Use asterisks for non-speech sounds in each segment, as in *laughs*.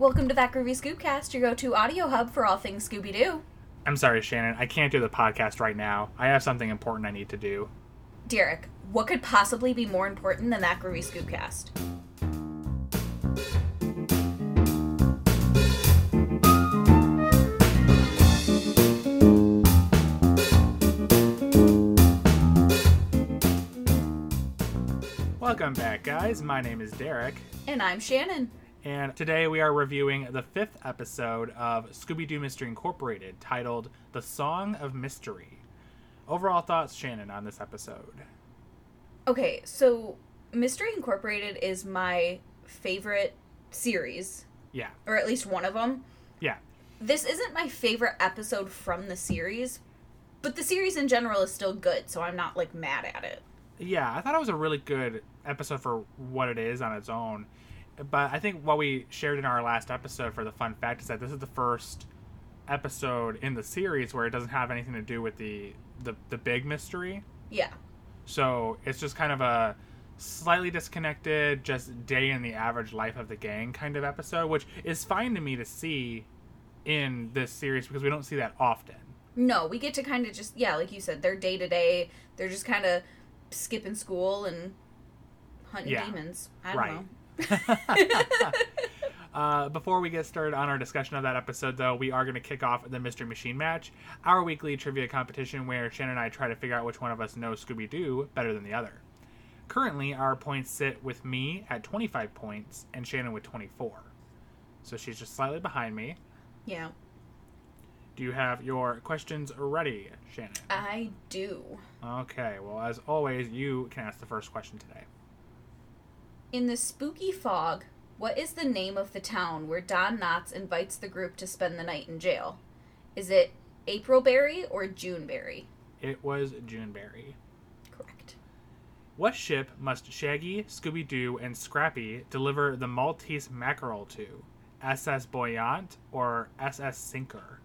Welcome to That Groovy Scoopcast, your go-to audio hub for all things Scooby-Doo. I'm sorry, Shannon. I can't do the podcast right now. I have something important I need to do. Derek, what could possibly be more important than That Groovy Scoopcast? Welcome back, guys. My name is Derek, And I'm Shannon. And today we are reviewing the fifth episode of Scooby Doo Mystery Incorporated titled The Song of Mystery. Overall thoughts, Shannon, on this episode? Okay, so Mystery Incorporated is my favorite series, Yeah. or at least one of them. Yeah. This isn't my favorite episode from the series, but the series in general is still good, so I'm not like mad at it. Yeah, I thought it was a really good episode for what it is on its own. But I think what we shared in our last episode for the fun fact is that this is the first episode in the series where it doesn't have anything to do with the the, the big mystery. Yeah. So it's just kind of a slightly disconnected, just day in the average life of the gang kind of episode, which is fine to me to see in this series because we don't see that often. No, we get to kind of just yeah, like you said, they're day to day. They're just kind of skipping school and hunting Yeah, demons. I don't right. know. *laughs* Uh, before we get started on our discussion of that episode, though, we are going to kick off the Mystery Machine match, our weekly trivia competition where Shannon and I try to figure out which one of us knows Scooby Doo better than the other. Currently, our points sit with me at 25 points and Shannon with 24. So she's just slightly behind me. Yeah, Do you have your questions ready, Shannon? I do. Okay, well, as always, you can ask the first question today. In the spooky fog, what is the name of the town where Don Knotts invites the group to spend the night in jail? Is it Aprilberry or Juneberry? It was Juneberry. Correct. What ship must Shaggy, Scooby Doo, and Scrappy deliver the Maltese mackerel to? SS Buoyant or SS Sinker?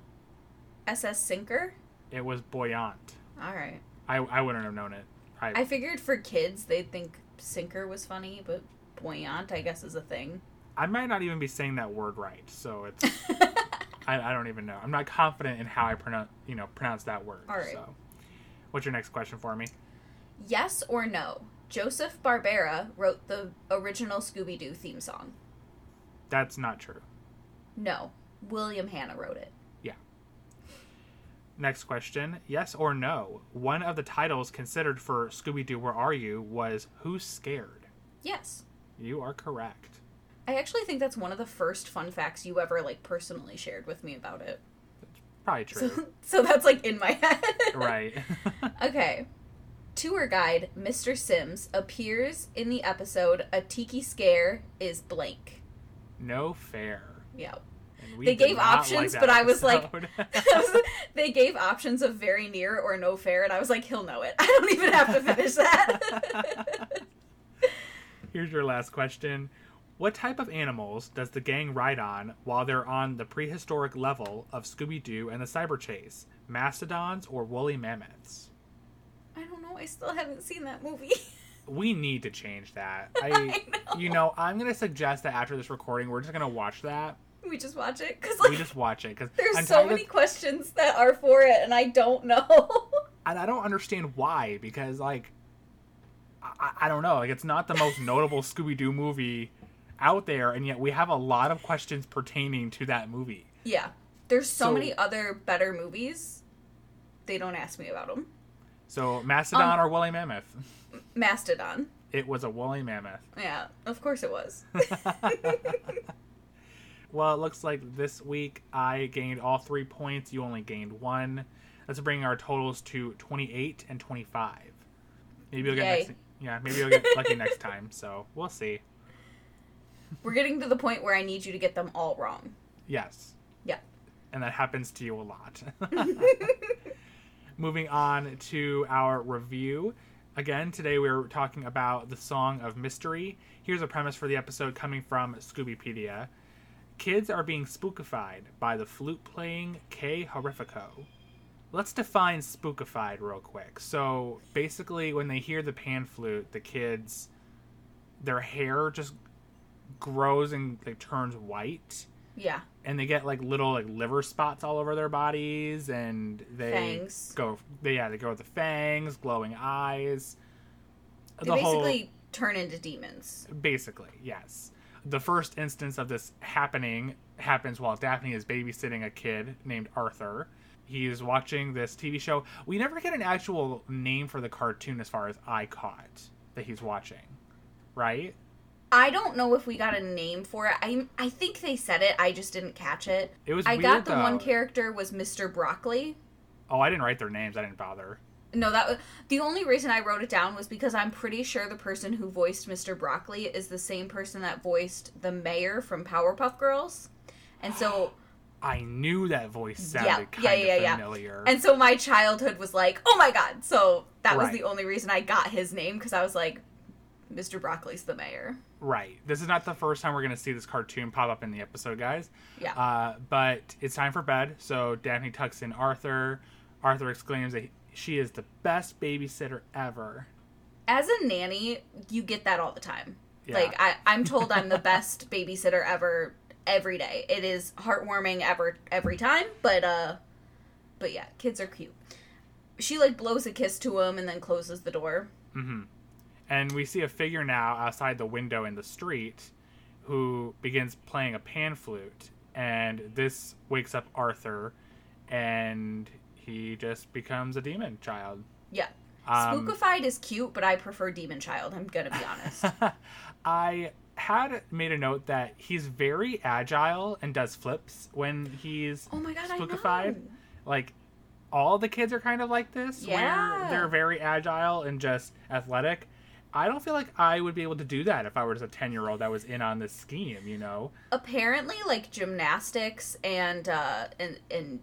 SS Sinker? It was Buoyant. All right. I, I wouldn't have known it. I, I figured for kids they'd think Sinker was funny, but buoyant, I guess, is a thing. I might not even be saying that word right, so it's *laughs* I, I don't even know. I'm not confident in how I pronounce you know pronounce that word. All right. So, what's your next question for me? yes or no? Joseph Barbera wrote the original Scooby Doo theme song. That's not true. No. William Hanna wrote it. Yeah. Next question. Yes or no? One of the titles considered for Scooby Doo Where Are You was Who's Scared? Yes. You are correct. I actually think that's one of the first fun facts you ever like personally shared with me about it. That's probably true. So, *laughs* so that's like in my head. right. *laughs* *laughs* Okay. Tour guide Mr. Sims appears in the episode A Tiki Scare is blank. no fair. Yeah. They gave options, that but I was like- they gave options of very near or no fair, and I was like, he'll know it. I don't even have to finish that. Here's your last question. What type of animals does the gang ride on while they're on the prehistoric level of Scooby Doo and the Cyber Chase? Mastodons or woolly mammoths? I don't know. I still haven't seen that movie. *laughs* We need to change that. *laughs* I, I know. you know, I'm gonna suggest that after this recording, we're just gonna watch that. we just watch it because like we just watch it because there's so many of, questions that are for it, and I don't know. *laughs* and I don't understand why because like I, I don't know like it's not the most notable Scooby Doo movie out there, and yet we have a lot of questions pertaining to that movie. yeah, there's so, So- many other better movies. They don't ask me about them. So Mastodon Um, or woolly mammoth? Mastodon. It was a woolly mammoth. Yeah, of course it was. *laughs* *laughs* Well, it looks like this week I gained all three points. You only gained one. Let's bring our totals to 28 and 25. Maybe you'll get Yay. next. Yeah, maybe you'll get lucky next time. So we'll see. We're getting to the point where I need you to get them all wrong. Yes. Yeah. And that happens to you a lot. *laughs* *laughs* Moving on to our review. Again, today we're talking about the Song of Mystery. Here's a premise for the episode coming from Scoobypedia. Kids are being spookified by the flute playing K Horrifico. Let's define spookified real quick. So basically, when they hear the pan flute, the kids, their hair just grows and like turns white, Yeah. and they get like little like liver spots all over their bodies, and they Fangs. go. They yeah, they go with the fangs, glowing eyes. They basically turn into demons. Basically, yes. The first instance of this happening happens while Daphne is babysitting a kid named Arthur. He's watching this TV show. We never get an actual name for the cartoon as far as I caught that he's watching, right? I don't know if we got a name for it. I I think they said it. I just didn't catch it. It was I weird, got the one character was Mr. Broccoli. Oh, I didn't write their names. I didn't bother. No, that was the only reason I wrote it down was because I'm pretty sure the person who voiced Mr. Broccoli is the same person that voiced the mayor from Powerpuff Girls. And so I knew that voice sounded Yeah, kind yeah, of yeah, yeah. familiar. and so my childhood was like, "Oh my god." So that was the only reason I got his name cuz I was like Mr. Broccoli's the mayor. Right. This is not the first time we're going to see this cartoon pop up in the episode, guys. Yeah. Uh, but it's time for bed, so Daphne tucks in Arthur. Arthur exclaims that she is the best babysitter ever. As a nanny, you get that all the time. Yeah. Like I, I'm told I'm the *laughs* best babysitter ever every day. It is heartwarming ever every time, but uh but yeah, kids are cute. She like blows a kiss to him and then closes the door. hmm And we see a figure now outside the window in the street who begins playing a pan flute. And this wakes up Arthur, and he just becomes a demon child. Yeah. Um, Spookified is cute, but I prefer Demon Child, I'm gonna be honest. *laughs* I had made a note that he's very agile and does flips when he's oh my god, spookified. Like all the kids are kind of like this, Yeah. where they're very agile and just athletic. I don't feel like I would be able to do that if I was a ten year old that was in on this scheme. You know, Apparently like gymnastics and uh and and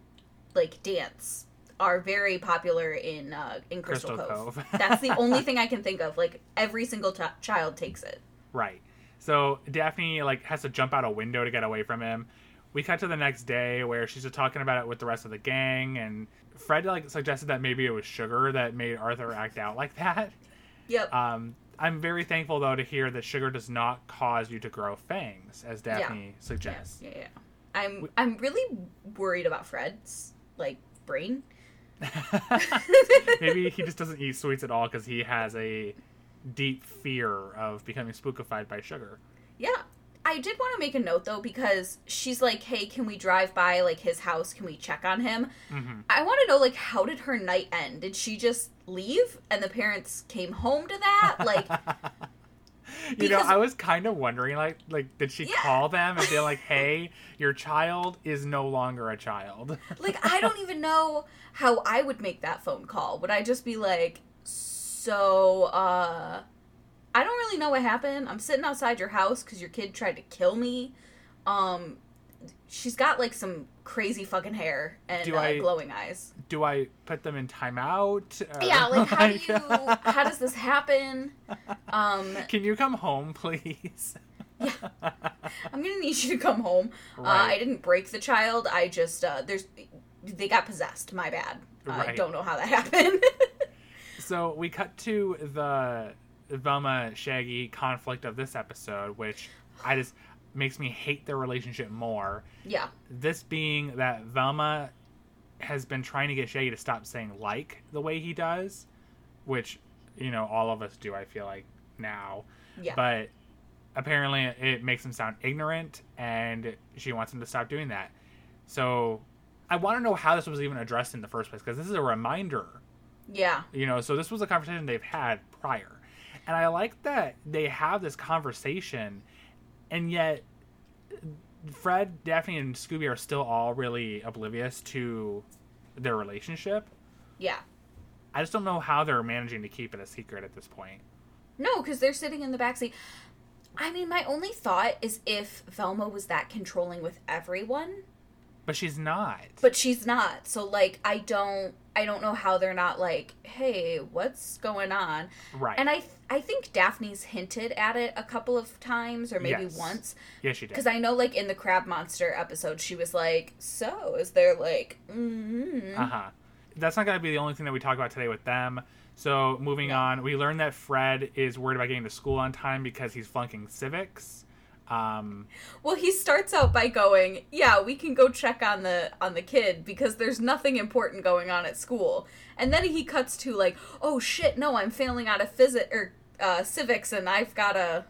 like dance are very popular in uh in Crystal, Crystal Cove. Cove. That's the only *laughs* thing I can think of. Like every single t- child takes it. right? So Daphne like has to jump out a window to get away from him. We cut to the next day where she's just talking about it with the rest of the gang, and Fred like suggested that maybe it was sugar that made Arthur act out like that. Yep. Um, I'm very thankful though to hear that sugar does not cause you to grow fangs, as Daphne suggests. Yeah, yeah. I'm I'm really worried about Fred's like brain. *laughs* Maybe he just doesn't eat sweets at all because he has a deep fear of becoming spookified by sugar. Yeah. I did want to make a note though because she's like, "Hey, can we drive by like his house? Can we check on him?" hmm I want to know like how did her night end? Did she just leave and the parents came home to that? Like *laughs* you know, I was kind of wondering, like, like did she Yeah. call them and be like, *laughs* "Hey, your child is no longer a child"? like I don't even know how I would make that phone call. Would I just be like, "So, uh I don't really know what happened. I'm sitting outside your house cuz your kid tried to kill me." Um she's got like some crazy fucking hair and uh, I- glowing eyes. Do I put them in timeout? Or- Yeah, like how do *laughs* you how does this happen? Um *laughs* Can you come home, please? *laughs* yeah, I'm gonna need you to come home. Uh, I didn't break the child. I just uh, there's they got possessed. My bad. I Right. don't know how that happened. So we cut to the Velma Shaggy conflict of this episode, which I just makes me hate their relationship more. yeah, This being that Velma has been trying to get Shaggy to stop saying like the way he does, which you know all of us do. I feel like now, yeah, but apparently it makes him sound ignorant, and she wants him to stop doing that. So I want to know how this was even addressed in the first place because this is a reminder yeah, you know so this was a conversation they've had prior and i like that they have this conversation and yet fred daphne and scooby are still all really oblivious to their relationship yeah. i just don't know how they're managing to keep it a secret at this point No, because they're sitting in the backseat. I mean, my only thought is if Velma was that controlling with everyone, but she's not but she's not. So like, I don't, I don't know how they're not like, hey, what's going on? right And I, I think Daphne's hinted at it a couple of times, or maybe Yes. once. yeah she did Because I know, like, in the Crab Monster episode, she was like, So, is there, like, mm Uh-huh. That's not going to be the only thing that we talk about today with them. So, moving Yeah. on, we learned that Fred is worried about getting to school on time because he's flunking civics. Um, Well, he starts out by going, "Yeah, we can go check on the on the kid because there's nothing important going on at school." And then he cuts to like, "Oh shit, no, I'm failing out of physics or uh, civics, and I've gotta,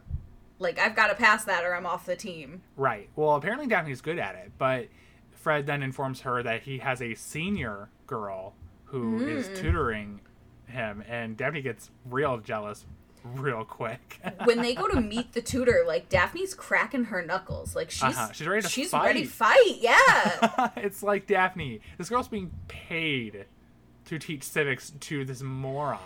like, I've gotta pass that or I'm off the team." right. Well, apparently Daphne's good at it, but Fred then informs her that he has a senior girl who is Mm. tutoring him, and Daphne gets real jealous real quick. *laughs* When they go to meet the tutor, like Daphne's cracking her knuckles, like she's Uh-huh, she's ready to she's fight. ready to fight. Yeah. *laughs* it's like Daphne. This girl's being paid to teach civics to this moron.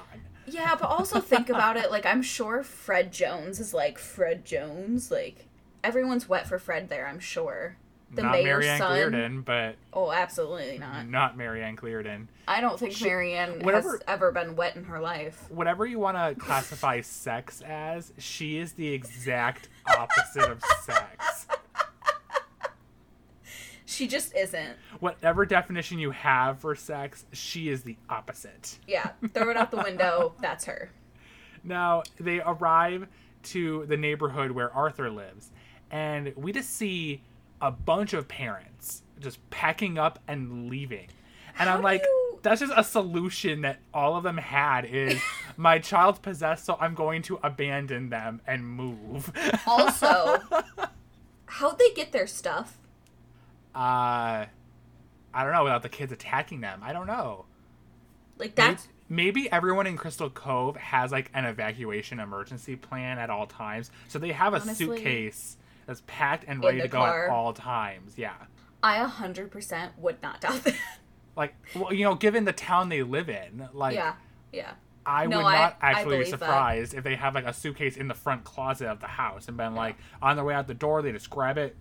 Yeah, but also think about it. Like, I'm sure Fred Jones is like Fred Jones. Like, everyone's wet for Fred there. I'm sure. The not mayor's Marianne son. Clearden, but Oh, absolutely not. not Marianne Clearden. I don't think Marianne whatever- has ever been wet in her life. Whatever you want to classify *laughs* sex as, she is the exact opposite of sex. She just isn't. Whatever definition you have for sex, she is the opposite. Yeah, throw it out the window. *laughs* That's her. Now, they arrive to the neighborhood where Arthur lives, and we just see a bunch of parents just packing up and leaving. And How I'm like, you- that's just a solution that all of them had is *laughs* my child's possessed, so I'm going to abandon them and move. Also, *laughs* how'd they get their stuff? uh, I don't know, without the kids attacking them. I don't know. Like, Maybe, maybe everyone in Crystal Cove has like an evacuation emergency plan at all times. So they have a Honestly, suitcase that's packed and ready to go car. at all times. Yeah. I 100% would not doubt that. *laughs* Like, well, you know, given the town they live in, like, yeah, yeah. I No, would not I actually be believe that. surprised if they have like a suitcase in the front closet of the house and been like, on their way out the door, they just grab it,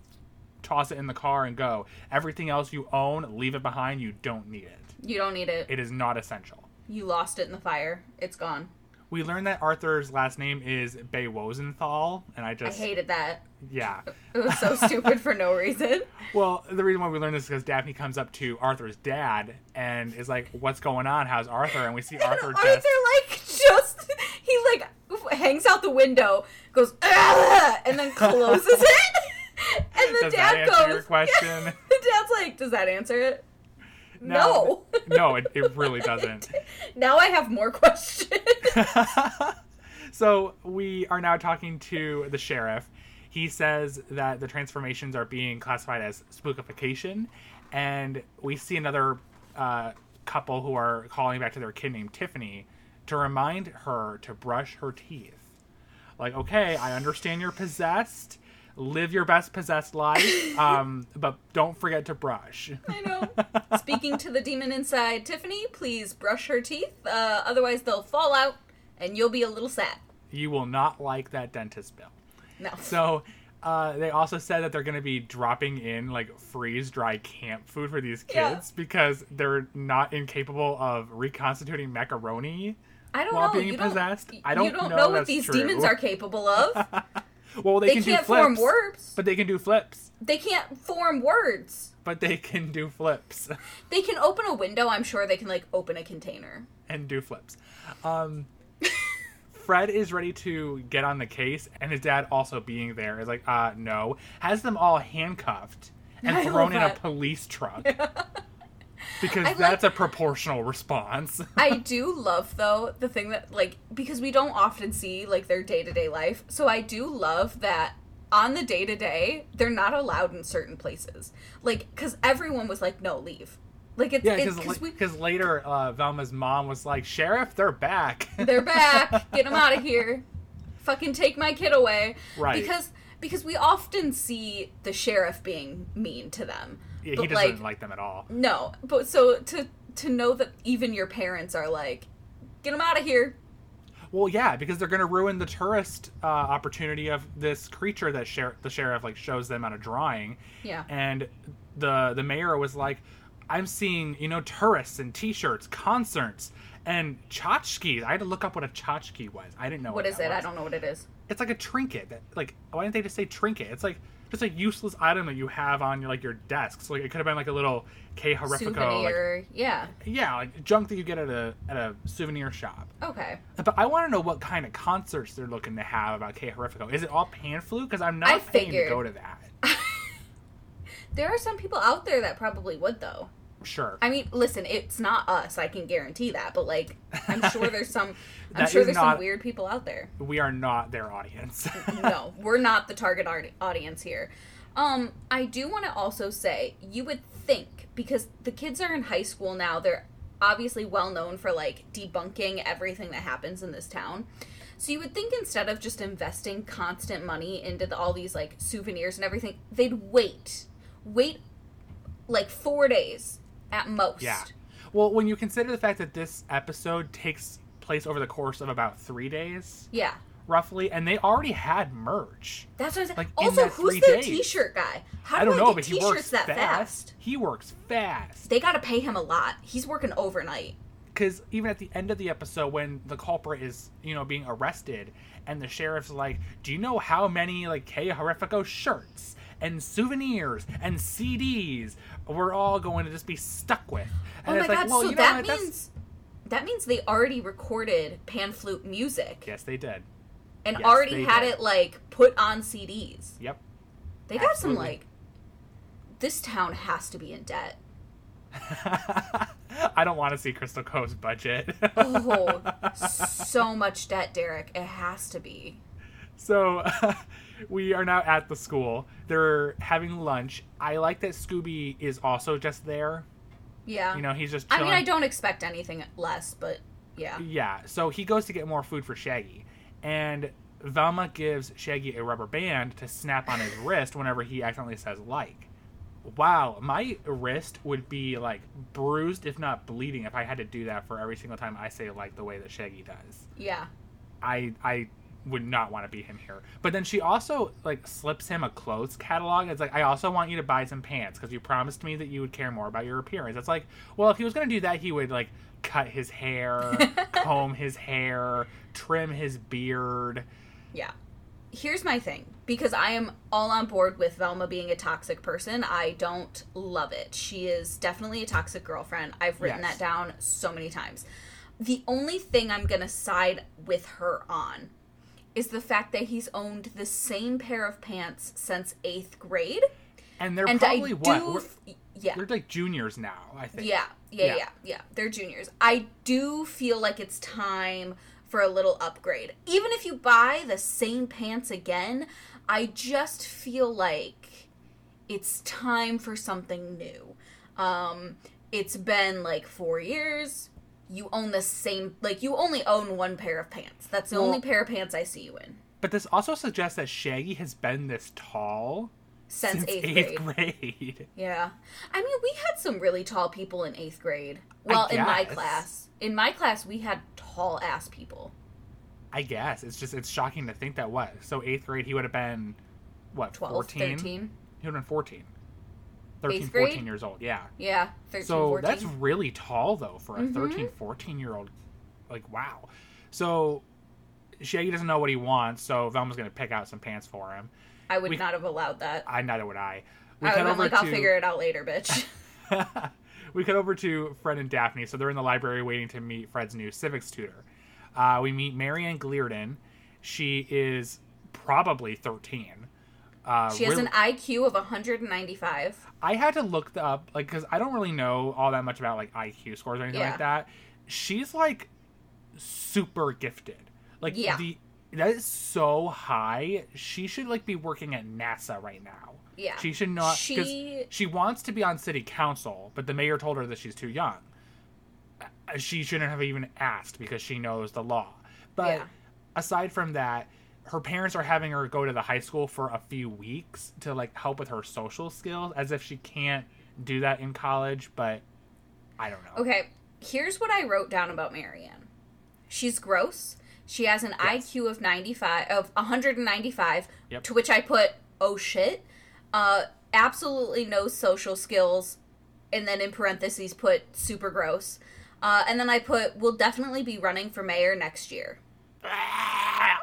toss it in the car, and go. Everything else you own, leave it behind. You don't need it. You don't need it. It is not essential. You lost it in the fire. It's gone. We learned that Arthur's last name is Bay Wozenthal, and I I just hated that. yeah. It was so stupid for no reason. *laughs* Well, the reason why we learned this is because Daphne comes up to Arthur's dad and is like, "What's going on? How's Arthur?" And we see *laughs* Arthur and just Arthur like just he like hangs out the window, goes "Ugh," and then closes it. *laughs* And the Does that dad answer goes. your question? the dad's like, "Does that answer it?" No. *laughs* no, it, it really doesn't. *laughs* now I have more questions. *laughs* so we are now talking to the sheriff. He says that the transformations are being classified as spookification, and we see another uh, couple who are calling back to their kid named Tiffany to remind her to brush her teeth. Like, okay, I understand you're possessed. Live your best possessed life, *laughs* um, but don't forget to brush. I know. Speaking to the demon inside, Tiffany, please brush her teeth. Uh, otherwise, they'll fall out, and you'll be a little sad. You will not like that dentist bill. No. So uh, they also said that they're going to be dropping in like freeze dry camp food for these kids Yeah. because they're not incapable of reconstituting macaroni. I don't while know. being you possessed? Don't, I don't you don't know know, what these true. demons are capable of. *laughs* Well, they, They can can't do flips, form words. but they can do flips. They can't form words. But they can do flips *laughs* They can open a window. I'm sure they can like open a container. and do flips. Um, *laughs* Fred is ready to get on the case, and his dad also being there is like, uh, no, has them all handcuffed and I thrown in a police truck. *laughs* because I like- that's a proportional response. *laughs* I do love though the thing that like because we don't often see like their day to day life. So I do love that on the day to day they're not allowed in certain places. Like because everyone was like, no, leave. Like it's yeah, it's because because later uh, Velma's mom was like, "Sheriff, they're back." *laughs* they're back. Get them out of here. Fucking take my kid away. Right. Because because we often see the sheriff being mean to them. Yeah, he doesn't like, like, them at all. No, but so to to know that even your parents are like, get them out of here. Well, yeah, because they're going to ruin the tourist uh, opportunity of this creature that sher- the sheriff like shows them on a drawing. Yeah. and the the mayor was like i'm seeing you know tourists and t-shirts concerts and tchotchkes i had to look up what a tchotchke was i didn't know what, what is it? I don't know what it is. it's like a trinket that like why didn't they just say trinket it's like just a useless item that you have on your like your desk. So like it could have been like a little K Horrifico, like, yeah. yeah, like junk that you get at a at a souvenir shop. Okay. But I want to know what kind of concerts they're looking to have about K Horrifico. Is it all pan flute? Because I'm not I paying to go to that. *laughs* There are some people out there that probably would though. Sure. I mean, listen, it's not us. I can guarantee that. But like, I'm *laughs* sure there's some. I'm sure there's not- some weird people out there. we are not their audience. *laughs* no, we're not the target audience here. Um, I do want to also say you would think because the kids are in high school now, they're obviously well known for like debunking everything that happens in this town. So you would think instead of just investing constant money into the, all these like souvenirs and everything, they'd wait, wait like four days at most. Yeah. Well, when you consider the fact that this episode takes place over the course of about three days, Yeah. roughly, and they already had merch. That's what I'm saying. Like, also, who's the days. t-shirt guy? How I do don't they know, get but he works that fast. fast? He works fast. They got to pay him a lot. He's working overnight. Because even at the end of the episode, when the culprit is, you know, being arrested, and the sheriff's like, "Do you know how many like K Horrifico shirts and souvenirs and CDs we're all going to just be stuck with?" And oh my it's like, god! well, so you know that what, that's- means that means they already recorded pan flute music yes, they did. and yes, already had did. it like put on CDs. Yep. They got some like. This town has to be in debt. *laughs* I don't want to see Crystal Cove's budget. Oh, *laughs* so much debt, Derek. It has to be. So *laughs* we are now at the school. They're having lunch. I like that Scooby is also just there. Yeah. You know, he's just I mean, I don't expect anything less, but yeah. Yeah, so he goes to get more food for Shaggy. And Velma gives Shaggy a rubber band to snap on his *laughs* wrist whenever he accidentally says like. Wow, my wrist would be like bruised, if not bleeding, if I had to do that for every single time I say like the way that Shaggy does. Yeah. I I would not want to be him here. But then she also like slips him a clothes catalog. It's like I also want you to buy some pants because you promised me that you would care more about your appearance. It's like, well, if he was gonna do that, he would like cut his hair, *laughs* comb his hair, trim his beard. Yeah. Here's my thing because I am all on board with Velma being a toxic person. I don't love it. She is definitely a toxic girlfriend. I've written Yes. that down so many times. The only thing I'm going to side with her on is the fact that he's owned the same pair of pants since eighth grade. And they're and probably I what? do. F- yeah. They're like juniors now, I think. Yeah, yeah, Yeah. yeah, yeah, They're juniors. I do feel like it's time for a little upgrade. Even if you buy the same pants again, I just feel like it's time for something new. Um, it's been like four years. You own the same, like, you only own one pair of pants. That's the Well- only pair of pants I see you in But this also suggests that Shaggy has been this tall since, since eighth, grade. grade. *laughs* Yeah. I mean, we had some really tall people in eighth grade. Well, in my class. In my class, we had tall ass people. I guess it's just it's shocking to think that what so eighth grade he would have been what 12, 14? 13. He would have been 14. 13, grade? 14 years old, yeah. Yeah, 13, so 14. that's really tall though for a Mhm. 13, 14 year old. Like wow. So Shaggy doesn't know what he wants, so Velma's gonna pick out some pants for him. I would we- not have allowed that. I neither would I. We I would have like, I'll figure it out later, bitch. *laughs* we cut over to Fred and Daphne, so they're in the library waiting to meet Fred's new civics tutor. Uh, we meet Marianne Glearden. She is probably 13. Uh, she has really- an IQ of 195. I had to look up, like, because I don't really know all that much about like IQ scores or anything Yeah. like that. She's like super gifted. Like Yeah. the that is so high. She should like be working at NASA right now. Yeah. She should not She- she wants to be on city council, but the mayor told her that she's too young. Uh, She shouldn't have even asked because she knows the law. But Yeah. aside from that, her parents are having her go to the high school for a few weeks to like help with her social skills, as if she can't do that in college. But I don't know. Okay, here's what I wrote down about Marianne. She's gross. She has an Yes. IQ of 95 of 195, Yep. to which I put oh shit. Uh absolutely no social skills and then in parentheses put super gross. Uh, and then I put will definitely be running for mayor next year.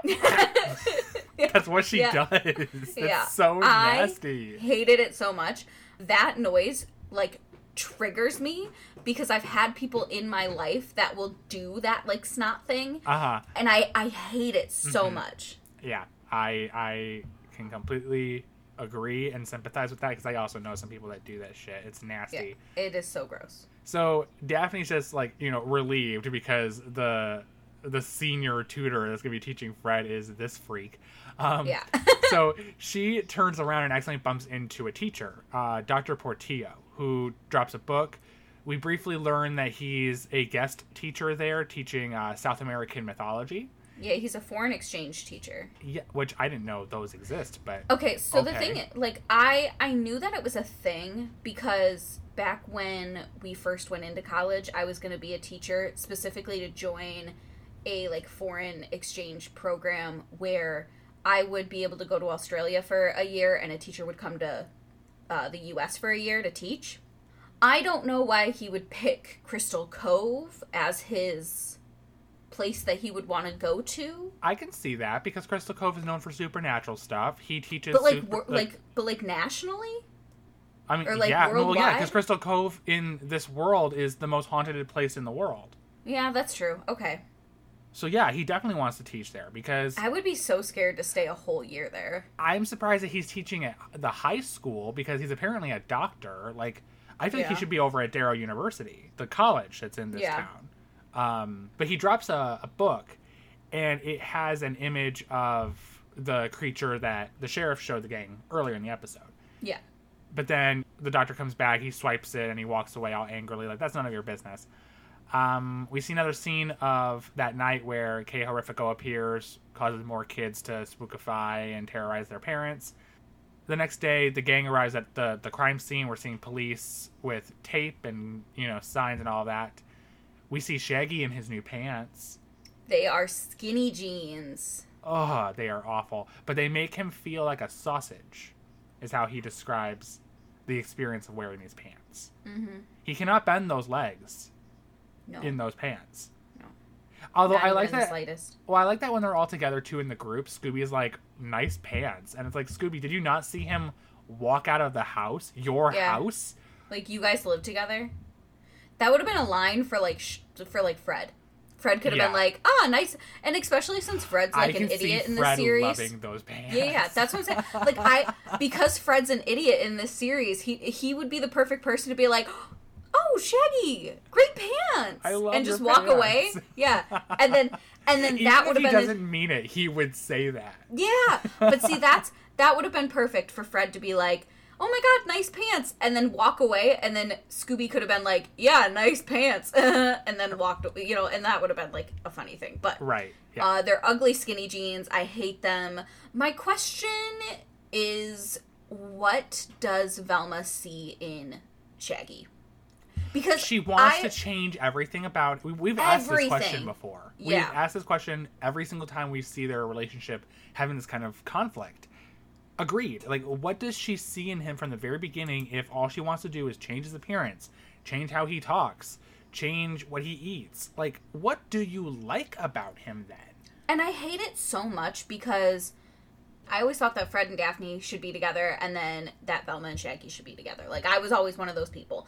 *laughs* That's what she Yeah. does. It's Yeah. so I nasty. hated it so much. That noise like triggers me because I've had people in my life that will do that like snot thing Uh huh. and I I hate it so Mhm. much. Yeah, I I can completely agree and sympathize with that because I also know some people that do that shit. It's nasty. It is so gross. So Daphne's just like you know relieved because the the senior tutor that's gonna be teaching Fred is this freak. Um, Yeah. *laughs* so *laughs* she turns around and accidentally bumps into a teacher, uh, Dr. Portillo, who drops a book. We briefly learn that he's a guest teacher there, teaching uh, South American mythology. yeah, he's a foreign exchange teacher. Yeah, which I didn't know those exist, but Okay, so the thing, like, I I knew that it was a thing because back when we first went into college, I was going to be a teacher specifically to join a like foreign exchange program where I would be able to go to Australia for a year and a teacher would come to uh, the U.S. for a year to teach. I don't know why he would pick Crystal Cove as his place that he would want to go to. I can see that because Crystal Cove is known for supernatural stuff. He teaches, But like, super- wor- like, but like nationally, I mean, or, like, yeah, well, yeah, worldwide? because Crystal Cove in this world is the most haunted place in the world. yeah, that's true. Okay. So yeah, he definitely wants to teach there because I would be so scared to stay a whole year there. I'm surprised that he's teaching at the high school because he's apparently a doctor. Like, I feel like he should be over at Darrow University, the college that's in this Yeah. town. Um, but he drops a, a book, and it has an image of the creature that the sheriff showed the gang earlier in the episode. Yeah. But then the doctor comes back, he swipes it, and he walks away all angrily, like, that's none of your business. Um, we see another scene of that night where Kay Horrifico appears, causes more kids to spookify and terrorize their parents. The next day, the gang arrives at the, the crime scene. We're seeing police with tape and, you know, signs and all that. We see Shaggy in his new pants. They are skinny jeans. Oh, they are awful. But they make him feel like a sausage, is how he describes the experience of wearing these pants. Mm-hmm. He cannot bend those legs No. in those pants. No. Although Not I like the that. slightest. Well, I like that when they're all together too in the group. Scooby's like, nice pants. And it's like, Scooby, did you not see him walk out of the house? Your Yeah. house? Like you guys live together. That would have been a line for like sh- for like Fred. Fred could have Yeah. been like, ah, nice, and especially since Fred's like an idiot in the series. loving those pants. Yeah, yeah, that's what I'm saying. Like I, because Fred's an idiot in this series, he he would be the perfect person to be like, "Oh, Shaggy, great pants," I love and just walk away. Yeah, and then and then *laughs* Even that would he have been the- doesn't mean it, he would say that. yeah. But see, that's that would have been perfect for Fred to be like, "Oh my god, nice pants," and then walk away, and then Scooby could have been like, "Yeah, nice pants," *laughs* and then walked, you know, and that would have been like a funny thing. But Right. Yeah. uh, they're ugly skinny jeans. I hate them. My question is, what does Velma see in Shaggy? Because she wants I, to change everything about. We, we've asked this question before. Yeah. We've asked this question every single time we see their relationship having this kind of conflict. Agreed. Like, what does she see in him from the very beginning if all she wants to do is change his appearance, change how he talks, change what he eats? Like, what do you like about him then? And I hate it so much because I always thought that Fred and Daphne should be together and then that Velma and Shaggy should be together. Like I was always one of those people.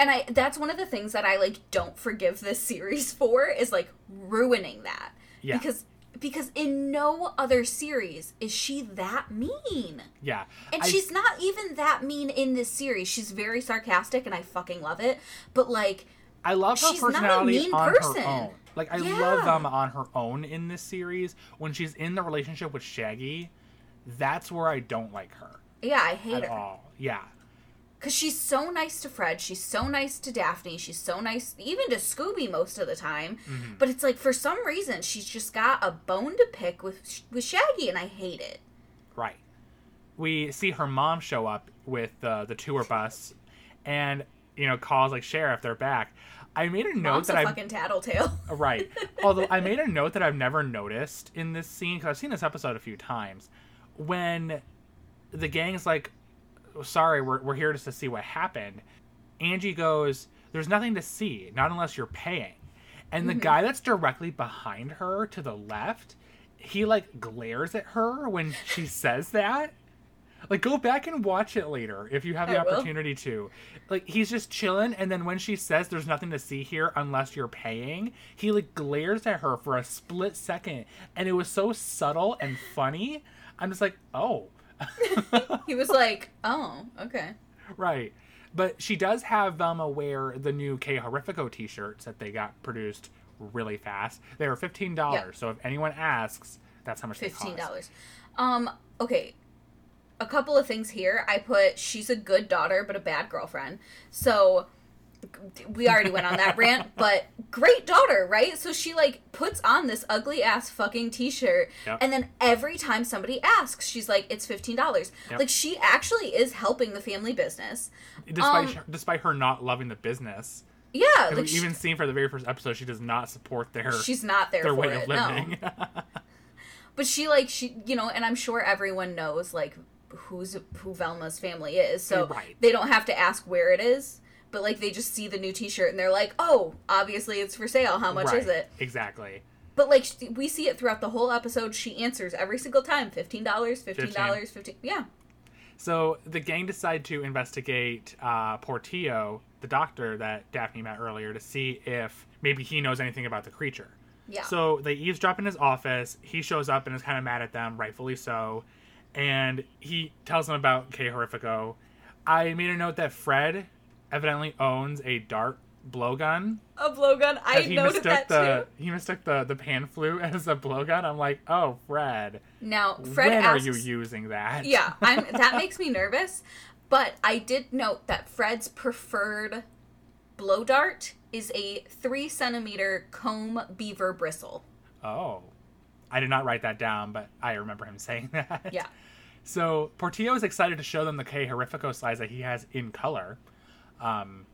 And I that's one of the things that I like don't forgive this *laughs* series for is like ruining that. Yeah. Because because in no other series is she that mean. Yeah. And I- she's not even that mean in this series. She's very sarcastic and I fucking love it. But like I love her She's not a personality on person. her own. Like I Yeah. love them on her own in this series. When she's in the relationship with Shaggy, that's where I don't like her yeah, I hate at her. all. Yeah. Because she's so nice to Fred. She's so nice to Daphne. She's so nice even to Scooby most of the time. Mm-hmm. But it's like for some reason she's just got a bone to pick with with Shaggy, and I hate it. Right. We see her mom show up with uh, the tour bus, and you know calls like sheriff, they're back. I made a note Mom's that I fucking tattletale. *laughs* right. Although I made a *laughs* note that I've never noticed in this scene because I've seen this episode a few times. When the gang's like, "Sorry, we're we're here just to see what happened," Angie goes, "There's nothing to see, not unless you're paying." And the mm-hmm. guy that's directly behind her to the left he like glares at her when she *laughs* says that. Like go back and watch it later if you have the I will. opportunity to. Like he's just chilling and then when she says there's nothing to see here unless you're paying, he like glares at her for a split second and it was so subtle and funny. I'm just like, "Oh." *laughs* He was like, "Oh, okay." Right. But she does have Velma wear the new K Horrifico t shirts that they got produced really fast. They were $15. Yeah. So if anyone asks, that's how much Fifteen they cost. dollars. Um. Okay. A couple of things here. I put she's a good daughter but a bad girlfriend. So we already went on that rant, *laughs* but great daughter, right? So she like puts on this ugly ass fucking t-shirt, Yep. and then every time somebody asks, she's like, "It's fifteen dollars." Yep. Like she actually is helping the family business. Despite, Um, her, despite her not loving the business. Yeah, like we she- even seen for the very first episode, she does not support their, she's not there their way it. of no. living. *laughs* But she like she you know, and I'm sure everyone knows like who's who Velma's family is. So Right. they don't have to ask where it is. But like they just see the new T-shirt and they're like, "Oh, obviously it's for sale. How much is it?" Exactly. But like we see it throughout the whole episode. She answers every single time, fifteen dollars, fifteen dollars, fifteen. Yeah, So the gang decide to investigate uh, Portillo, the doctor that Daphne met earlier, to see if maybe he knows anything about the creature. yeah. So they eavesdrop in his office. He shows up and is kind of mad at them, rightfully so. And he tells them about K Horrifico. I made a note that Fred evidently owns a dart blowgun. a blowgun. I As he noted mistook that the too. he mistook the the pan flute *laughs* as a blowgun. I'm like, oh, Fred, Now Fred when asks, are you using that? Yeah, I'm. *laughs* That makes me nervous. But I did note that Fred's preferred blow dart is a three centimeter comb beaver bristle. Oh, I did not write that down, but I remember him *laughs* saying that. Yeah. So Portillo is excited to show them the K Horrifico slides that he has in color. Um,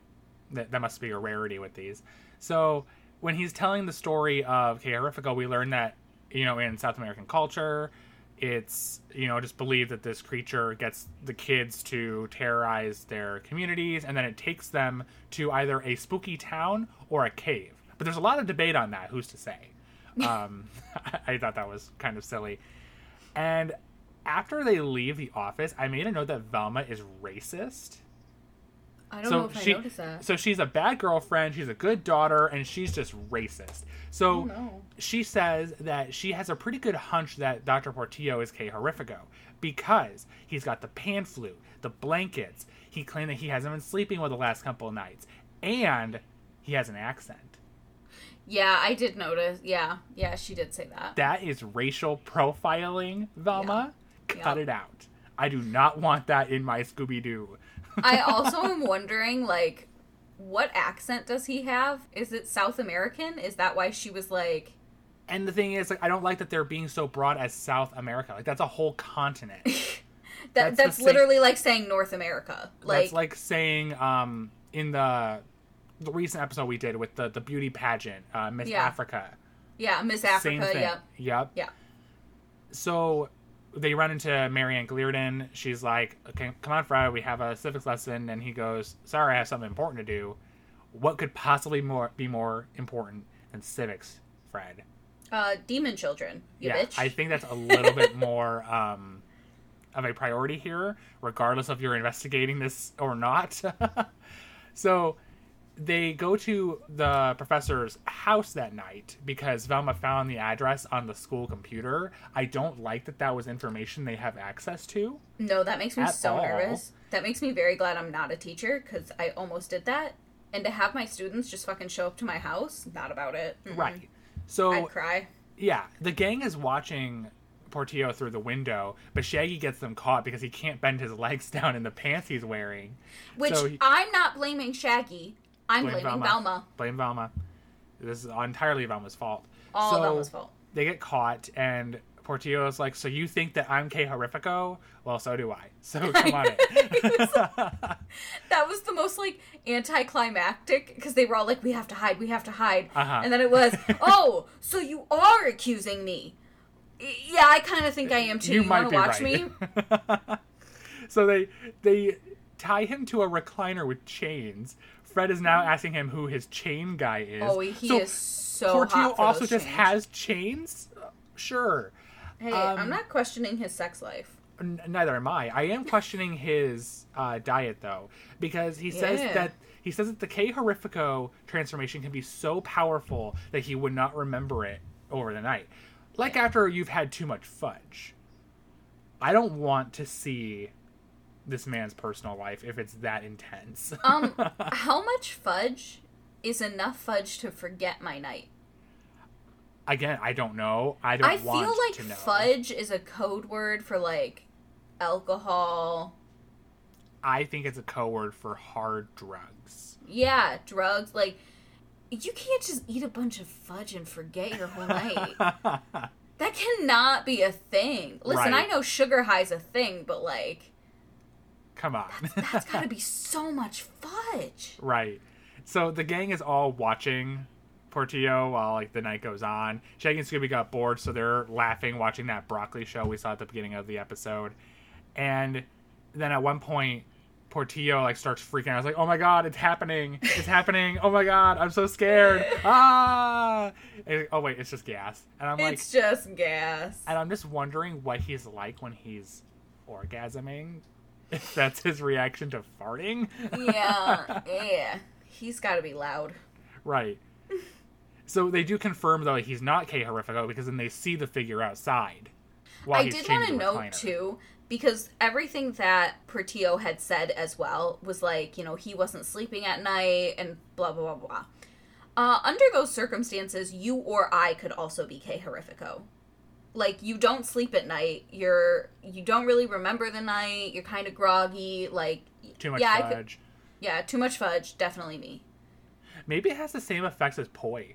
that, that must be a rarity with these. So when he's telling the story of K Horrifico, we learn that you know in South American culture, it's you know just believed that this creature gets the kids to terrorize their communities, and then it takes them to either a spooky town or a cave. But there's a lot of debate on that. Who's to say? *laughs* Um, *laughs* I thought that was kind of silly. And after they leave the office, I made a note that Velma is racist. I don't so know if she, I noticed that. so she's a bad girlfriend. She's a good daughter, and she's just racist. So Oh, no. she says that she has a pretty good hunch that Dr. Portillo is K Horrifico because he's got the pan flute, the blankets. He claimed that he hasn't been sleeping well the last couple of nights, and he has an accent. Yeah, I did notice. Yeah, yeah, she did say that. That is racial profiling, Velma. Cut Yeah. it out. I do not want that in my Scooby Doo. I also am wondering, like, what accent does he have? Is it South American? Is that why she was like, And the thing is, like, I don't like that they're being so broad as South America. Like, that's a whole continent. That's *laughs* that? That's, same- literally like saying North America. Like, that's like saying, um, in the the recent episode we did with the the beauty pageant, uh, Miss Yeah. Africa. yeah, Miss Africa. Same thing. Yeah, Yep. yeah. So they run into Marianne Glearden. She's like, okay, come on, Fred, we have a civics lesson. And he goes, sorry, I have something important to do. What could possibly more be more important than civics, Fred? Uh, demon children. You yeah, bitch. I think that's a little bit *laughs* more um, of a priority here, regardless of you're investigating this or not. *laughs* so they go to the professor's house that night because Velma found the address on the school computer. I don't like that that was information they have access to. No, that makes me so all. nervous. That makes me very glad I'm not a teacher because I almost did that. And to have my students just fucking show up to my house, not about it. Mm-mm. Right. So I'd cry. Yeah, the gang is watching Portillo through the window, but Shaggy gets them caught because he can't bend his legs *laughs* down in the pants he's wearing. Which So he- I'm not blaming Shaggy. I'm Blame blaming Velma. Velma. Blame Velma. This is entirely Velma's fault. All so Velma's fault. They get caught, and Portillo's like, "So you think that I'm K Horrifico? Well, so do I. *laughs* So come on in." *laughs* That was the most like anticlimactic because they were all like, "We have to hide, we have to hide," Uh-huh. and then it was, *laughs* "Oh, so you are accusing me?" Yeah, I kind of think I am too. you You, want to watch right. me? so they they tie him to a recliner with chains. Fred is now asking him who his chain guy is. Oh, he So is so Portillo also just chains. has chains. Sure. Hey, Um, I'm not questioning his sex life. N- neither am I. I am questioning his uh, diet though, because he says Yeah. that he says that the K Horrifico transformation can be so powerful that he would not remember it over the night, like after you've had too much fudge. I don't want to see this man's personal life if it's that intense. *laughs* Um, *laughs* how much fudge is enough fudge to forget my night? Again, I don't know. I don't I feel like fudge is a code word for like alcohol. I think it's a code word for hard drugs. Yeah, drugs. Like, you can't just eat a bunch of fudge and forget your whole night. *laughs* that cannot be a thing. Listen, Right. I know sugar high's a thing, but like, Come on. that's gotta be so much fudge. *laughs* Right. So the gang is all watching Portillo while like the night goes on. Shaggy and Scooby got bored, so they're laughing watching that broccoli show we saw at the beginning of the episode. And then at one point, Portillo like starts freaking out. I was like, "Oh my god, it's happening! It's happening! Oh my god, I'm so scared! *laughs* Ah!" And- oh wait, it's just gas. And I'm like, it's just gas. and I'm just wondering what he's like when he's orgasming. If *laughs* that's his reaction to farting. yeah, *laughs* yeah. He's gotta be loud. Right. So they do confirm though he's not K Horrifico because then they see the figure outside. I he's did want to note too, because everything that Portillo had said as well was like, you know, he wasn't sleeping at night and blah blah blah blah. Uh, under those circumstances, you or I could also be K Horrifico. Like you don't sleep at night. You're you don't really remember the night. You're kind of groggy. Like Too much yeah, I could- fudge. yeah, too much fudge. Definitely me. Maybe it has the same effects as poi.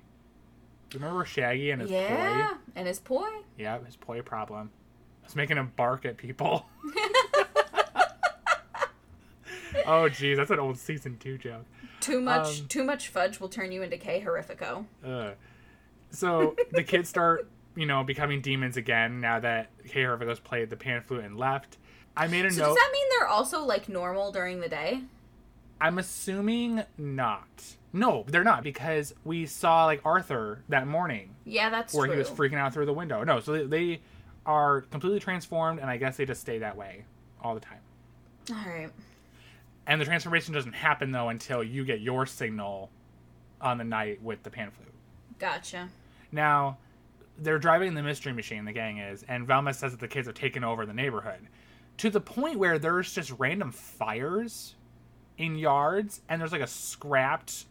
Remember Shaggy and his yeah, poi? and his poi. Yeah, his poi problem. It's making him bark at people. *laughs* oh geez, that's an old season two joke. Too much Um, too much fudge will turn you into K Horrifico. Ugh. So the kids start, you know, becoming demons again now that K Horrifico's played the pan flute and left. I made a So note. does that mean they're also like normal during the day? I'm assuming not. No, they're not because we saw like Arthur that morning Yeah, that's where true. he was freaking out through the window. No, so they, they are completely transformed, and I guess they just stay that way all the time. All right. And the transformation doesn't happen though until you get your signal on the night with the pan flute. Gotcha. Now, they're driving the mystery machine, the gang is, and Velma says that the kids have taken over the neighborhood to the point where there's just random fires in yards and there's like a scrapped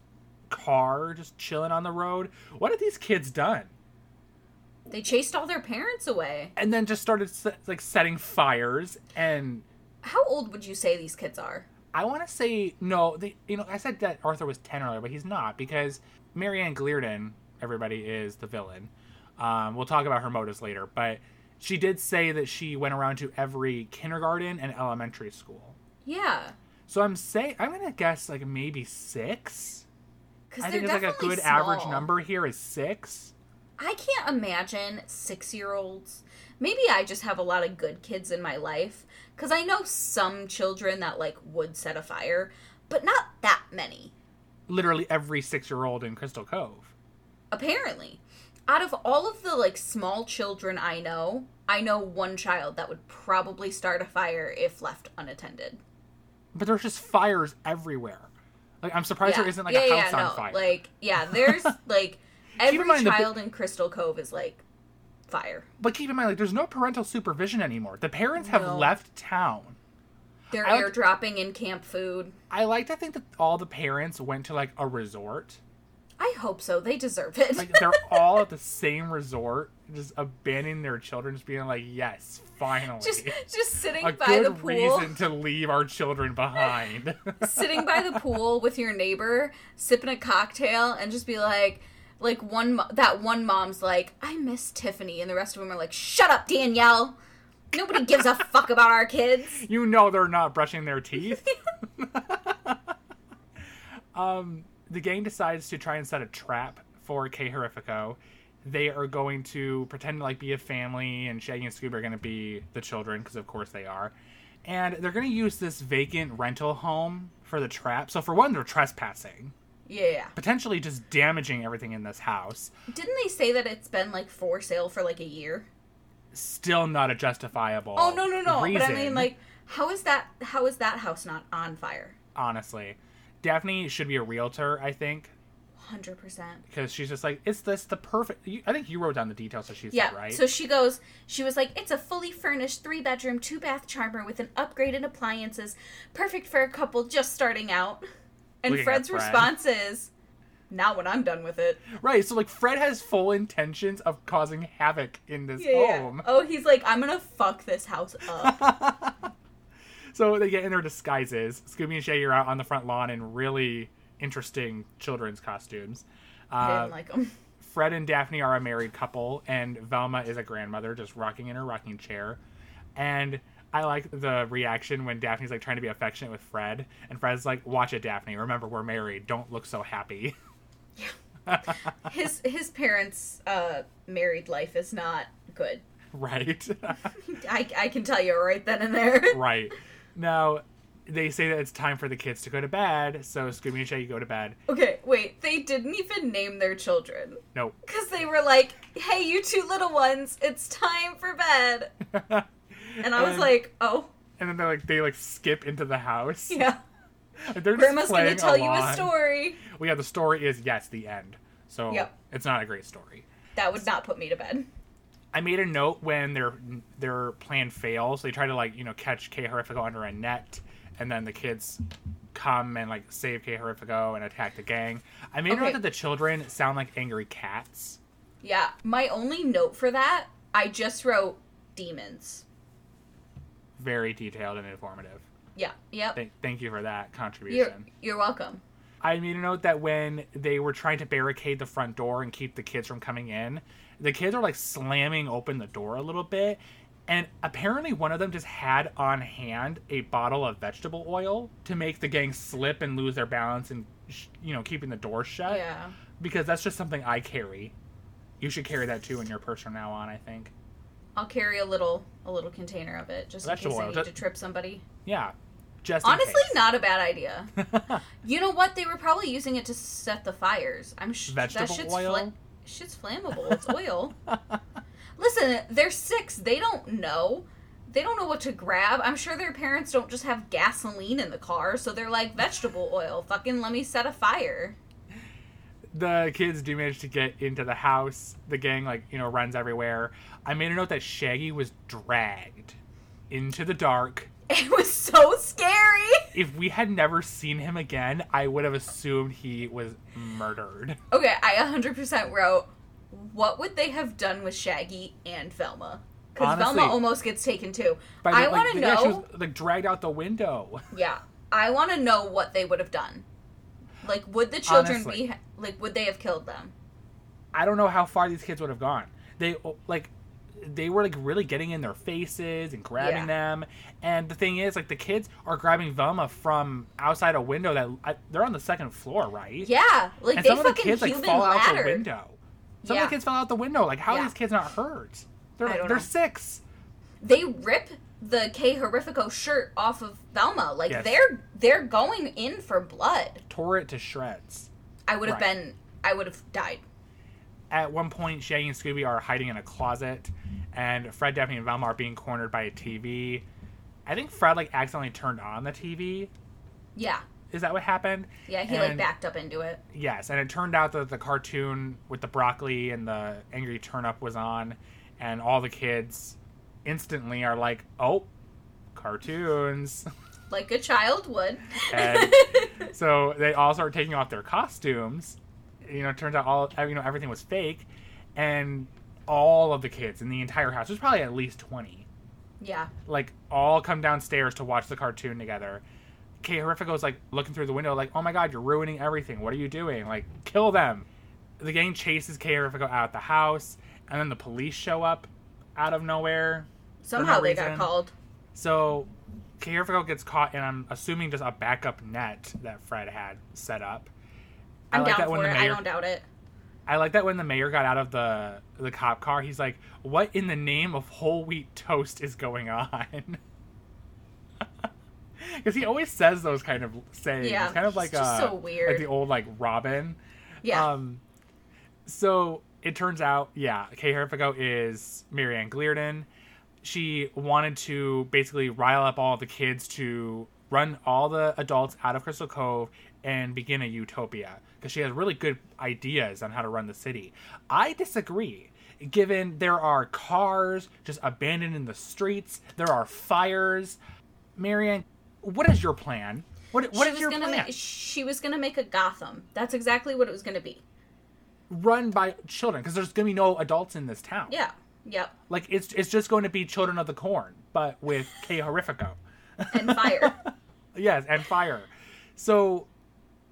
car just chilling on the road. What have these kids done? They chased all their parents away. And then just started like setting fires and How old would you say these kids are? I want to say no. They, you know, I said that Arthur was ten earlier, but he's not because Marianne Glearden, everybody is the villain. Um, we'll talk about her motives later, but she did say that she went around to every kindergarten and elementary school. Yeah, So I'm saying I'm gonna guess like maybe six. because I think it's like a good average number here is six. I can't imagine six-year-olds. Maybe I just have a lot of good kids in my life because I know some children that like would set a fire, but not that many. Literally every six year old in Crystal Cove. Apparently, out of all of the like small children I know, I know one child that would probably start a fire if left unattended. But there's just fires everywhere. Like I'm surprised there isn't like a house on fire. Like, yeah, there's *laughs* like every mind the child in Crystal Cove is like fire. But keep in mind, like, there's no parental supervision anymore. The parents have No. left town. They're like- airdropping in camp food. I like to think that all the parents went to like a resort. I hope so. They deserve it. Like they're *laughs* all at the same resort, just abandoning their children, just being like, "Yes, finally, just just sitting a by the pool, reason to leave our children behind." *laughs* sitting by the pool with your neighbor, sipping a cocktail, and just be like, like one that one mom's like, I miss Tiffany, and the rest of them are like, Shut up, Danielle. Nobody gives a fuck about our kids. you know they're not brushing their teeth. *laughs* um, the gang decides to try and set a trap for K Horrifico. They are going to pretend to like be a family, and Shaggy and Scooby are going to be the children because, of course, they are. And they're going to use this vacant rental home for the trap. So, for one, they're trespassing, Yeah. potentially just damaging everything in this house. Didn't they say that it's been like for sale for like a year? still not a justifiable. Oh no no no! But I mean, like, how is that? How is that house not on fire? honestly, Daphne should be a realtor. I think Hundred percent. because she's just like it's this the perfect. You, I think you wrote down the details that she Yeah. said, right? So she goes. She was like, "It's a fully furnished three bedroom, two bath charmer with an upgraded appliances, perfect for a couple just starting out." And Looking Fred's Fred. response is, "Not when I'm done with it." right. So like Fred has full intentions of causing havoc in this home. Oh, he's like, "I'm gonna fuck this house up." *laughs* So they get in their disguises. Scooby and Shaggy are out on the front lawn in really interesting children's costumes. I Uh, didn't like him. *laughs* Fred and Daphne are a married couple, and Velma is a grandmother just rocking in her rocking chair. And I like the reaction when Daphne's like trying to be affectionate with Fred, and Fred's like, "Watch it, Daphne. Remember, we're married. Don't look so happy." *laughs* His his parents' uh, married life is not good. right, *laughs* I, I can tell you right then and there. right. Now they say that it's time for the kids to go to bed, so Scooby and Shaggy go to bed. Okay, wait. They didn't even name their children. Nope. *laughs* Because they were like, hey, you two little ones, it's time for bed. *laughs* And I was And- like, oh, and then they like they like skip into the house. yeah. Like, *laughs* They're just Grandma's gonna tell you a story. Well, yeah, the story is yes, the end. So Yep. it's not a great story. That would not put me to bed. I made a note when their their plan fails. They try to like you know catch K Horrifico under a net, and then the kids come and like save K Horrifico and attack the gang. I made a note that the children sound like angry cats. Yeah, my only note for that, I just wrote demons. Very detailed and informative. Yeah, yep. Thank, thank you for that You're, contribution. you're welcome. I made a note that when they were trying to barricade the front door and keep the kids from coming in, the kids are like slamming open the door a little bit. And apparently, one of them just had on hand a bottle of vegetable oil to make the gang slip and lose their balance and, sh- you know, keeping the door shut. Yeah. Because that's just something I carry. You should carry that too in your purse from now on, I think. I'll carry a little a little container of it just in case Vegetable I need to trip somebody. Yeah. Just Honestly, not a bad idea. *laughs* You know what? They were probably using it to set the fires. I'm sh- Vegetable that shit's oil? Fla- shit's flammable. It's oil. Listen, they're six. They don't know. They don't know what to grab. I'm sure their parents don't just have gasoline in the car, so they're like vegetable oil. Fucking let me set a fire. the kids do manage to get into the house. The gang, like, you know, runs everywhere. I made a note that Shaggy was dragged into the dark. *laughs* It was so scary. If we had never seen him again, I would have assumed he was murdered. Okay, I 100% wrote, what would they have done with Shaggy and Velma? Because Velma almost gets taken too. By I the- want to like, yeah, she know. was, like dragged out the window. *laughs* Yeah, I want to know what they would have done. Like, would the children Honestly. be like? Would they have killed them? I don't know how far these kids would have gone. They like they were like really getting in their faces and grabbing Yeah. them. And the thing is, like the kids are grabbing Velma from outside a window that I, they're on the second floor, right? Yeah, like and they some of the fucking kids like fall out the window. Some Yeah. of the kids fell out the window. Like, how are Yeah. these kids not hurt? They're they're know. six. They rip the K Horrifico shirt off of Velma. Like Yes. they're they're going in for blood. Tore it to shreds. I would have Right. been. I would have died. At one point, Shaggy and Scooby are hiding in a closet, and Fred, Daphne, and Velma are being cornered by a TV. I think Fred like accidentally turned on the TV. Yeah, Is that what happened? yeah. He like backed up into it. Yes, and it turned out that the cartoon with the broccoli and the angry turnip was on, and all the kids instantly are like, "Oh, cartoons!" Like a child would. And *laughs* so they all start taking off their costumes. You know, it turns out all you know everything was fake, and all of the kids in the entire house, there's probably at least twenty, yeah. like all come downstairs to watch the cartoon together. Kay Horrifico's like looking through the window, like, "Oh my god, you're ruining everything! What are you doing? Like, kill them!" The gang chases Kay Horrifico out of the house, and then the police show up out of nowhere. Somehow they reason. got called. So Kay Horrifico gets caught, and I'm assuming just a backup net that Fred had set up. I I'm like down for it. I don't doubt it. I like that when the mayor got out of the the cop car, he's like, "What in the name of whole wheat toast is going on?" *laughs* Because he always says those kind of sayings, Yeah, kind of like it's just uh, so weird. like the old like Robin. Yeah. Um, so it turns out, yeah, Kay Horrifico is Marianne Glearden. She wanted to basically rile up all the kids to run all the adults out of Crystal Cove and begin a utopia because she has really good ideas on how to run the city. I disagree. Given there are cars just abandoned in the streets, there are fires. Marianne, what is your plan? What what was your gonna plan? ma- she was gonna make a Gotham. That's exactly what it was gonna be. Run by children because there's gonna be no adults in this town. Yeah. Yep. Like it's it's just going to be Children of the Corn, but with K Horrifico. And fire. *laughs* yes, and fire. So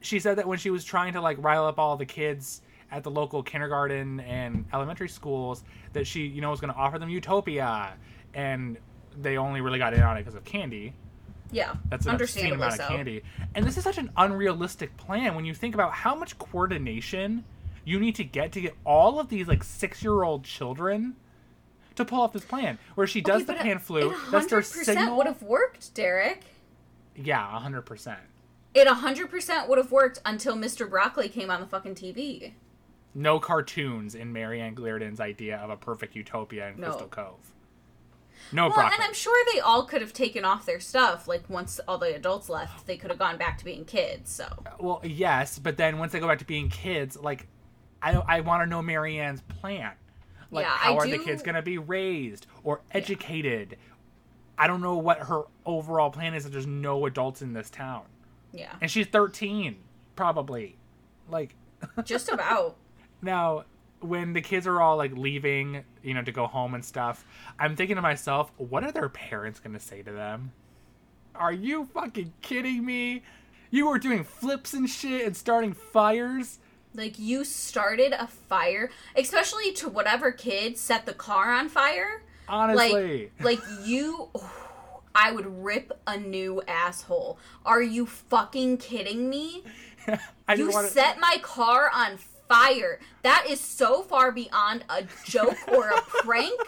she said that when she was trying to like rile up all the kids at the local kindergarten and elementary schools, that she you know was going to offer them utopia, and they only really got in on it because of candy. yeah. That's an obscene amount so. of candy. And this is such an unrealistic plan when you think about how much coordination you need to get to get all of these like six year old children to pull off this plan. Where she does Okay, the pan flute, that's their 100% signal. would have worked, Derek. Yeah, hundred percent. It 100% would have worked until Mr. Broccoli came on the fucking TV. No cartoons in Marianne Glearden's idea of a perfect utopia in No. Crystal Cove. No Well, broccoli. and I'm sure they all could have taken off their stuff. Like, once all the adults left, they could have gone back to being kids, so. Well, yes, but then once they go back to being kids, like, I I want to know Marianne's plan. Like, Yeah, how I are the kids going to be raised or educated? I don't know what her overall plan is. That there's no adults in this town, Yeah. and she's 13, probably. Like, *laughs* Just about. now when the kids are all like leaving, you know, to go home and stuff, I'm thinking to myself, what are their parents going to say to them? Are you fucking kidding me? You were doing flips and shit and starting fires. Like, you started a fire, especially to whatever kid set the car on fire. Honestly, Like, like you. *laughs* I would rip a new asshole. Are you fucking kidding me? *laughs* You want set my car on fire. That is so far beyond a joke or a *laughs* prank.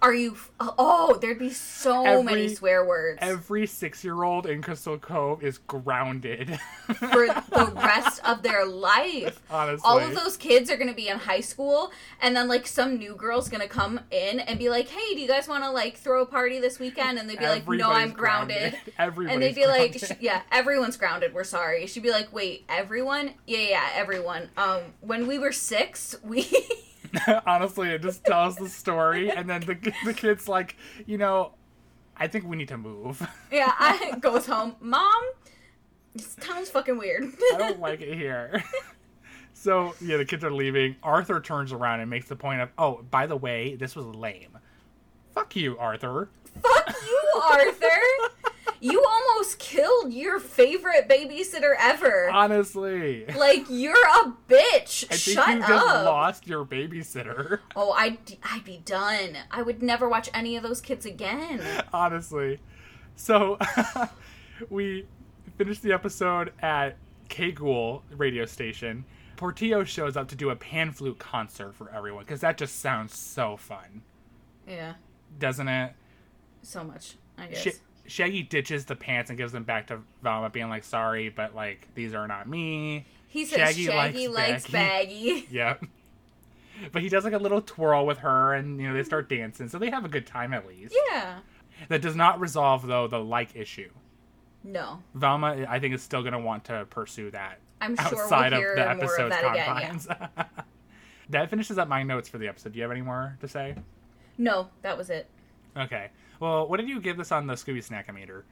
Are you? Oh, there'd be so Every- many swear words every six-year-old in Crystal Cove is grounded. *laughs* for the rest of their life. Honestly, All of those kids are going to be in high school, and then like some new girl's going to come in and be like, "Hey, do you guys want to like throw a party this weekend?" And they'd be like, "No, I'm grounded." *laughs* Everybody's And they'd be like, grounded. sh- "Yeah, everyone's grounded. We're sorry." She'd be like, "Wait, everyone? Yeah, yeah, everyone. Um, when we were six, we." *laughs* Honestly, it just tells the story, and then the the kid's like, you know, I think we need to move. *laughs* Yeah, I goes home. Mom, this town's fucking weird. I don't like it here. *laughs* so yeah, the kids are leaving. Arthur turns around and makes the point of, oh, by the way, this was lame. Fuck you, Arthur. Fuck you, Arthur. You almost killed your favorite babysitter ever. Honestly, Like you're a bitch. I think Shut you just lost your babysitter. Oh, I'd I'd be done. I would never watch any of those kids again. Honestly, so *laughs* we finished the episode at K Ghoul radio station. Portillo shows up to do a pan flute concert for everyone because that just sounds so fun, Yeah, doesn't it? so much. I guess. Shaggy ditches the pants and gives them back to Velma, being like, "Sorry, but like these are not me." he says Shaggy Shaggy, likes likes Baggy. *laughs* Yep. But he does like a little twirl with her, and you know they start dancing, so they have a good time at least. Yeah. That does not resolve though the like issue. No, Velma, I think, is still going to want to pursue that I'm sure outside we'll of the episode's of that again. Yeah. confines. *laughs* that finishes up my notes for the episode. Do you have any more to say? No, that was it. Okay. Well, what did you give this on the Scooby Snackometer?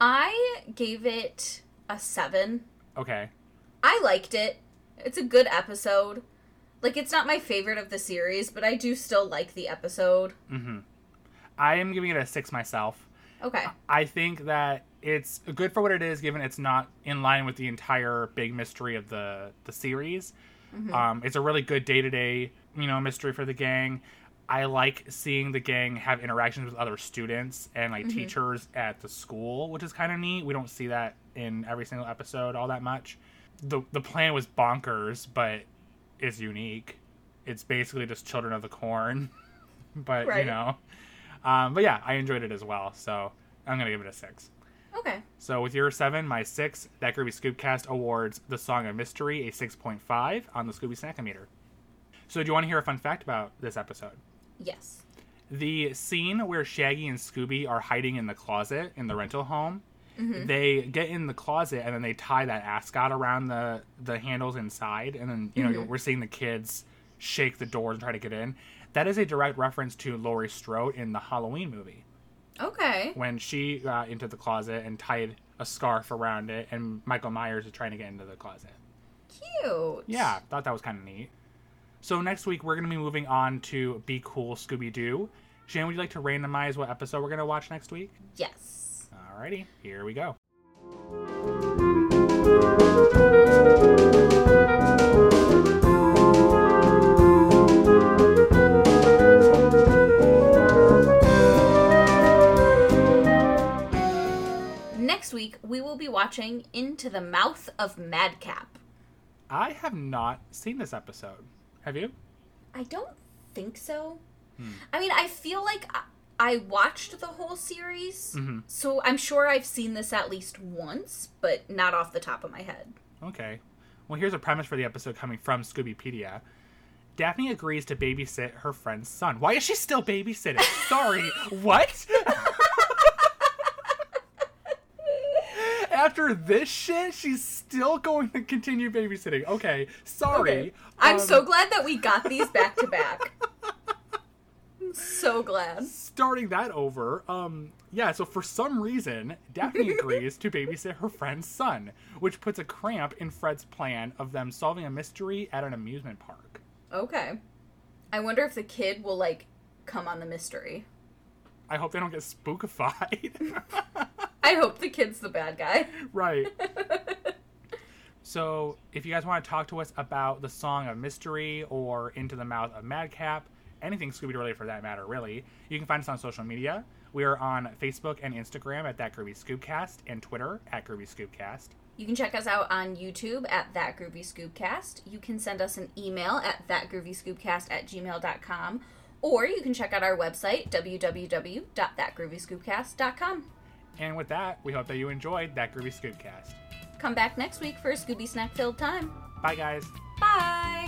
I gave it a seven. Okay. I liked it. It's a good episode. Like it's not my favorite of the series, but I do still like the episode. Mm-hmm. I am giving it a six myself. Okay. I think that it's good for what it is, given it's not in line with the entire big mystery of the the series. Mhm. Um, it's a really good day to day, you know, mystery for the gang. I like seeing the gang have interactions with other students and like Mhm. teachers at the school, which is kind of neat. We don't see that in every single episode all that much. the The plan was bonkers, but is unique. It's basically just Children of the Corn, *laughs* but you know. Um, but yeah, I enjoyed it as well, so I'm gonna give it a six. Okay. So with your seven, my six, that Groovy Scoopcast awards The Song of Mystery a 6.5 on the Scooby Snackometer. So, do you want to hear a fun fact about this episode? Yes. The scene where Shaggy and Scooby are hiding in the closet in the rental home, mm-hmm. they get in the closet and then they tie that ascot around the the handles inside, and then you know mm-hmm. we're seeing the kids shake the doors and try to get in. That is a direct reference to Laurie Strode in the Halloween movie Okay. when she got into the closet and tied a scarf around it, and Michael Myers is trying to get into the closet. Cute. Yeah, thought that was kind of neat. So next week we're going to be moving on to Be Cool Scooby Doo. Jan, would you like to randomize what episode we're going to watch next week? Yes. Alrighty, here we go. Next week, we will be watching Into the Mouth of Madcap. I have not seen this episode. Have you? I don't think so. Hmm. I mean, I feel like I, I watched the whole series, Mhm. so I'm sure I've seen this at least once, but not off the top of my head. Okay. Well, here's a premise for the episode coming from Scoobypedia. Daphne agrees to babysit her friend's son. Why is she still babysitting? Sorry, *laughs* what? After this shit, she's still going to continue babysitting. Okay, sorry. I'm Um, so glad that we got these back to back. *laughs* So glad. starting that over. Um, yeah, so for some reason, Daphne *laughs* agrees to babysit her friend's son, which puts a cramp in Fred's plan of them solving a mystery at an amusement park. Okay. I wonder if the kid will, like, come on the mystery. I hope they don't get spookified. *laughs* *laughs* I hope the kid's the bad guy. right. *laughs* So, if you guys want to talk to us about the Song of Mystery or Into the Mouth of Madcap, anything Scooby Doo related for that matter, really, you can find us on social media. We are on Facebook and Instagram at That Groovy Scoopcast and Twitter at Groovy Scoopcast. You can check us out on YouTube at That Groovy Scoopcast. You can send us an email at thatgroovyscoopcast at gmail.com. Or you can check out our website, www.thatgroovyscoopcast.com. And with that, we hope that you enjoyed That Groovy Scoopcast. Come back next week for a Scooby Snack filled time. Bye, guys. Bye!